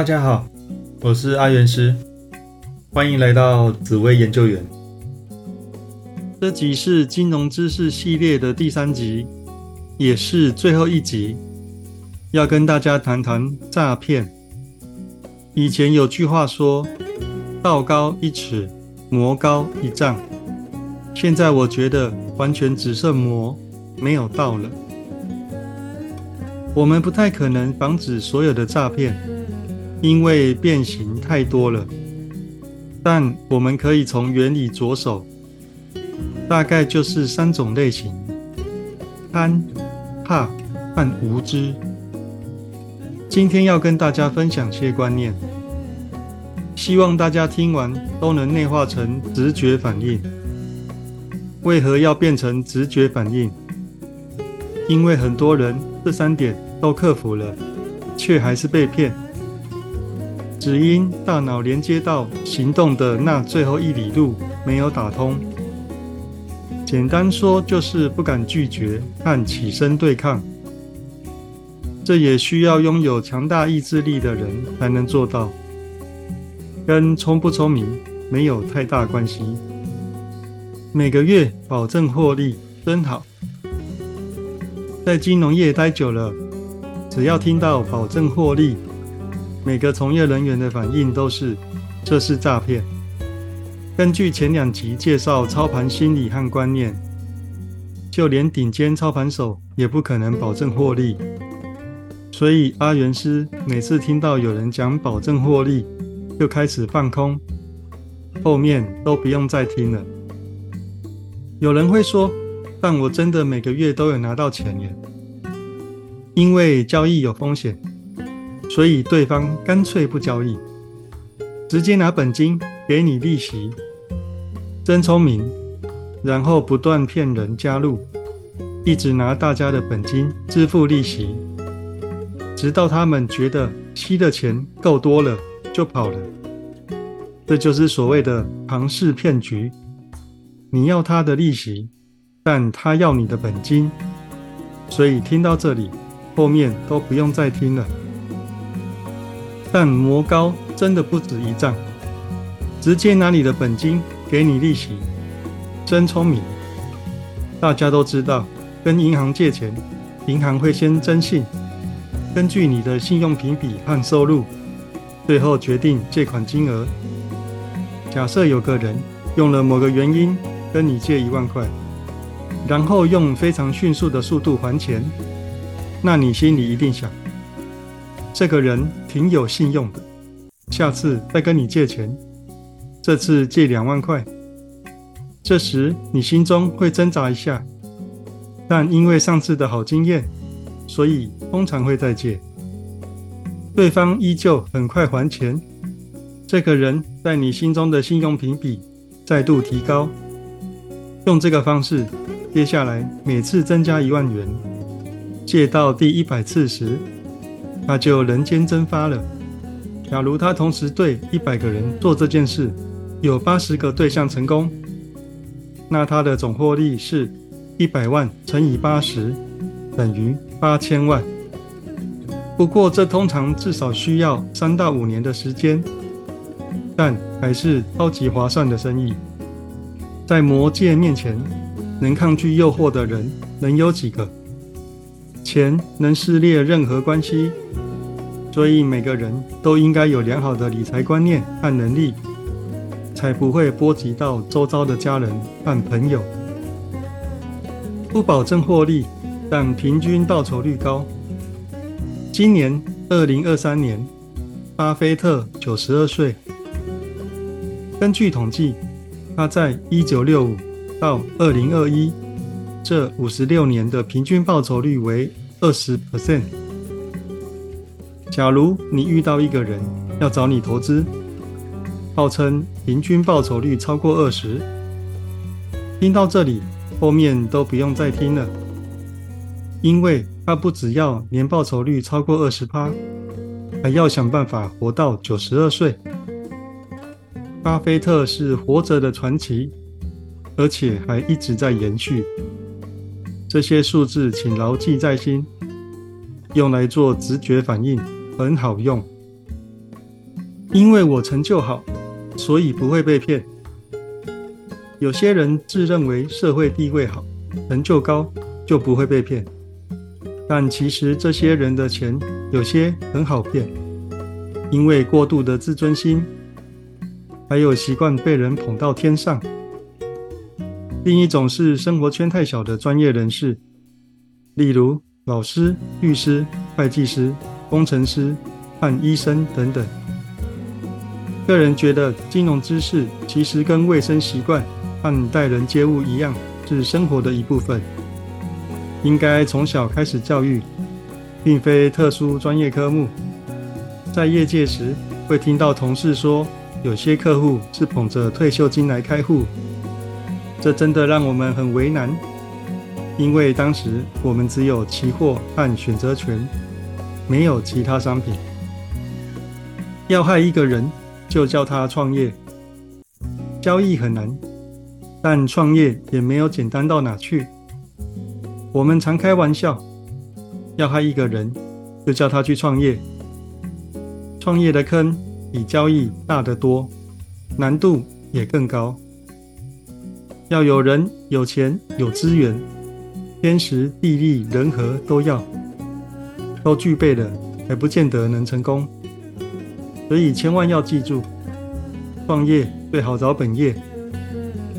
大家好，我是阿元师，欢迎来到紫薇研究员。这集是金融知识系列的第三集，也是最后一集，要跟大家谈谈诈骗。以前有句话说：“道高一尺，魔高一丈。”现在我觉得完全只剩魔，没有道了。我们不太可能防止所有的诈骗，因为变形太多了。但我们可以从原理着手，大概就是三种类型：贪、怕和无知。今天要跟大家分享些观念，希望大家听完都能内化成直觉反应。为何要变成直觉反应？因为很多人这三点都克服了，却还是被骗，只因大脑连接到行动的那最后一里路没有打通。简单说，就是不敢拒绝和起身对抗。这也需要拥有强大意志力的人才能做到，跟聪不聪明没有太大关系。每个月保证获利，真好。在金融业待久了，只要听到保证获利，每个从业人员的反应都是这是诈骗。根据前两集介绍操盘心理和观念，就连顶尖操盘手也不可能保证获利。所以阿元师每次听到有人讲保证获利，就开始放空，后面都不用再听了。有人会说，但我真的每个月都有拿到钱耶。因为交易有风险，所以对方干脆不交易，直接拿本金给你利息，真聪明。然后不断骗人加入，一直拿大家的本金支付利息，直到他们觉得吸的钱够多了就跑了。这就是所谓的庞氏骗局。你要他的利息，但他要你的本金，所以听到这里，后面都不用再听了。但魔高真的不止一丈，直接拿你的本金给你利息，真聪明。大家都知道，跟银行借钱，银行会先征信，根据你的信用评比和收入，最后决定借款金额。假设有个人用了某个原因。跟你借一万块，然后用非常迅速的速度还钱，那你心里一定想，这个人挺有信用的，下次再跟你借钱，这次借两万块。这时你心中会挣扎一下，但因为上次的好经验，所以通常会再借。对方依旧很快还钱，这个人在你心中的信用评比再度提高。用这个方式，接下来每次增加一万元，借到第一百次时，那就人间蒸发了。假如他同时对一百个人做这件事，有八十个对象成功，那他的总获利是一百万乘以八十，等于八千万。不过这通常至少需要三到五年的时间，但还是超级划算的生意。在魔界面前，能抗拒诱惑的人能有几个？钱能撕裂任何关系，所以每个人都应该有良好的理财观念和能力，才不会波及到周遭的家人和朋友。不保证获利，但平均报酬率高。今年二零二三年，巴菲特九十二岁。根据统计。他在一九六五到二零二一这五十六年的平均报酬率为二十 percent。假如你遇到一个人要找你投资，号称平均报酬率超过二十，听到这里后面都不用再听了，因为他不只要年报酬率超过二十趴，还要想办法活到九十二岁。巴菲特是活着的传奇，而且还一直在延续。这些数字请牢记在心，用来做直觉反应很好用。因为我成就好，所以不会被骗。有些人自认为社会地位好、成就高，就不会被骗。但其实这些人的钱有些很好骗，因为过度的自尊心，还有习惯被人捧到天上。另一种是生活圈太小的专业人士，例如老师、律师、会计师、工程师和医生等等。个人觉得，金融知识其实跟卫生习惯。和待人接物一样，是生活的一部分，应该从小开始教育，并非特殊专业科目。在业界时，会听到同事说，有些客户是捧着退休金来开户，这真的让我们很为难，因为当时我们只有期货和选择权，没有其他商品。要害一个人，就叫他创业，交易很难。但创业也没有简单到哪去。我们常开玩笑，要害一个人，就叫他去创业。创业的坑比交易大得多，难度也更高。要有人、有钱、有资源，天时地利人和都要，都具备了，还不见得能成功。所以千万要记住，创业最好找本业。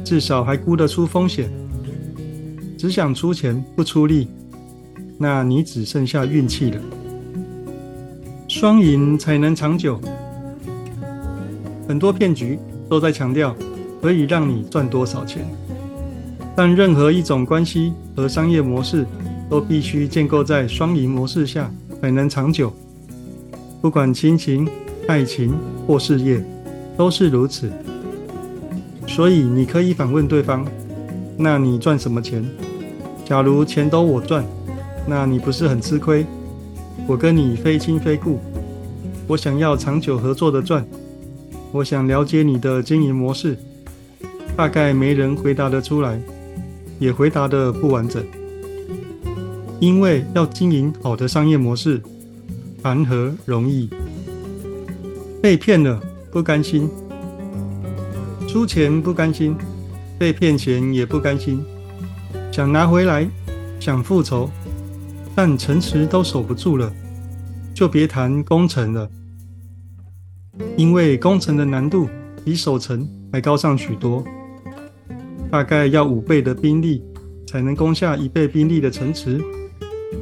至少还估得出风险，只想出钱不出力，那你只剩下运气了。双赢才能长久。很多骗局都在强调可以让你赚多少钱，但任何一种关系和商业模式都必须建构在双赢模式下才能长久。不管亲情、爱情或事业，都是如此。所以你可以反问对方：“那你赚什么钱？假如钱都我赚，那你不是很吃亏？我跟你非亲非故，我想要长久合作的赚。我想了解你的经营模式。大概没人回答得出来，也回答得不完整。因为要经营好的商业模式，谈何容易？被骗了不甘心。”出钱不甘心，被骗钱也不甘心，想拿回来，想复仇，但城池都守不住了，就别谈攻城了。因为攻城的难度比守城还高上许多，大概要五倍的兵力才能攻下一倍兵力的城池。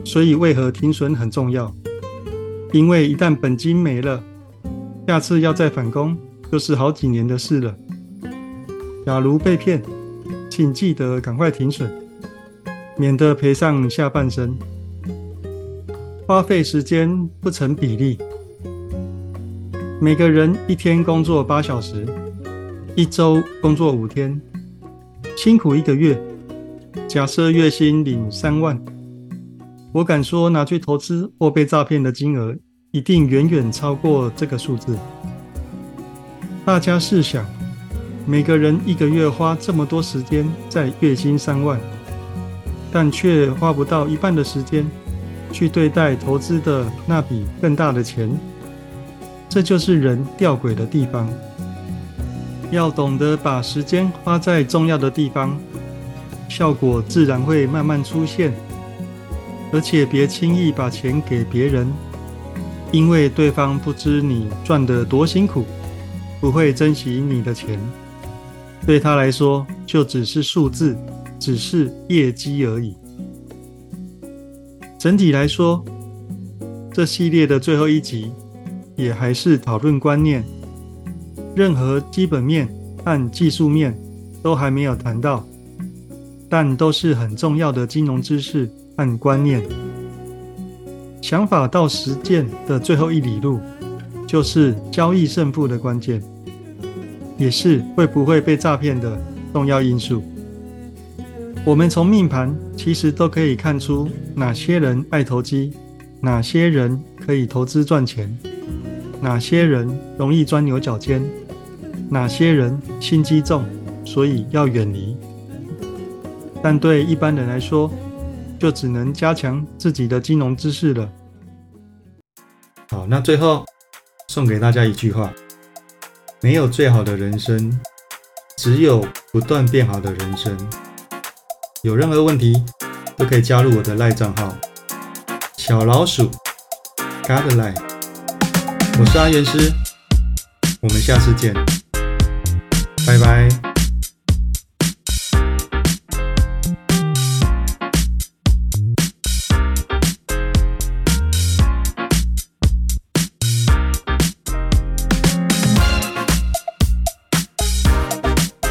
所以为何停损很重要？因为一旦本金没了，下次要再反攻就是好几年的事了。假如被骗，请记得赶快停损，免得赔上下半生。花费时间不成比例。每个人一天工作八小时，一周工作五天，辛苦一个月。假设月薪领三万，我敢说拿去投资或被诈骗的金额，一定远远超过这个数字。大家试想。每个人一个月花这么多时间在月薪三万，但却花不到一半的时间去对待投资的那笔更大的钱，这就是人吊诡的地方。要懂得把时间花在重要的地方，效果自然会慢慢出现。而且别轻易把钱给别人，因为对方不知你赚得多辛苦，不会珍惜你的钱。对他来说，就只是数字，只是业绩而已。整体来说，这系列的最后一集也还是讨论观念，任何基本面和技术面都还没有谈到，但都是很重要的金融知识和观念。想法到实践的最后一里路，就是交易胜负的关键。也是会不会被诈骗的重要因素。我们从命盘其实都可以看出哪些人爱投机，哪些人可以投资赚钱，哪些人容易钻牛角尖，哪些人心机重，所以要远离。但对一般人来说，就只能加强自己的金融知识了。好，那最后送给大家一句话。没有最好的人生，只有不断变好的人生。有任何问题都可以加入我的赖账号小老鼠 God 赖，我是阿元师，我们下次见，拜拜。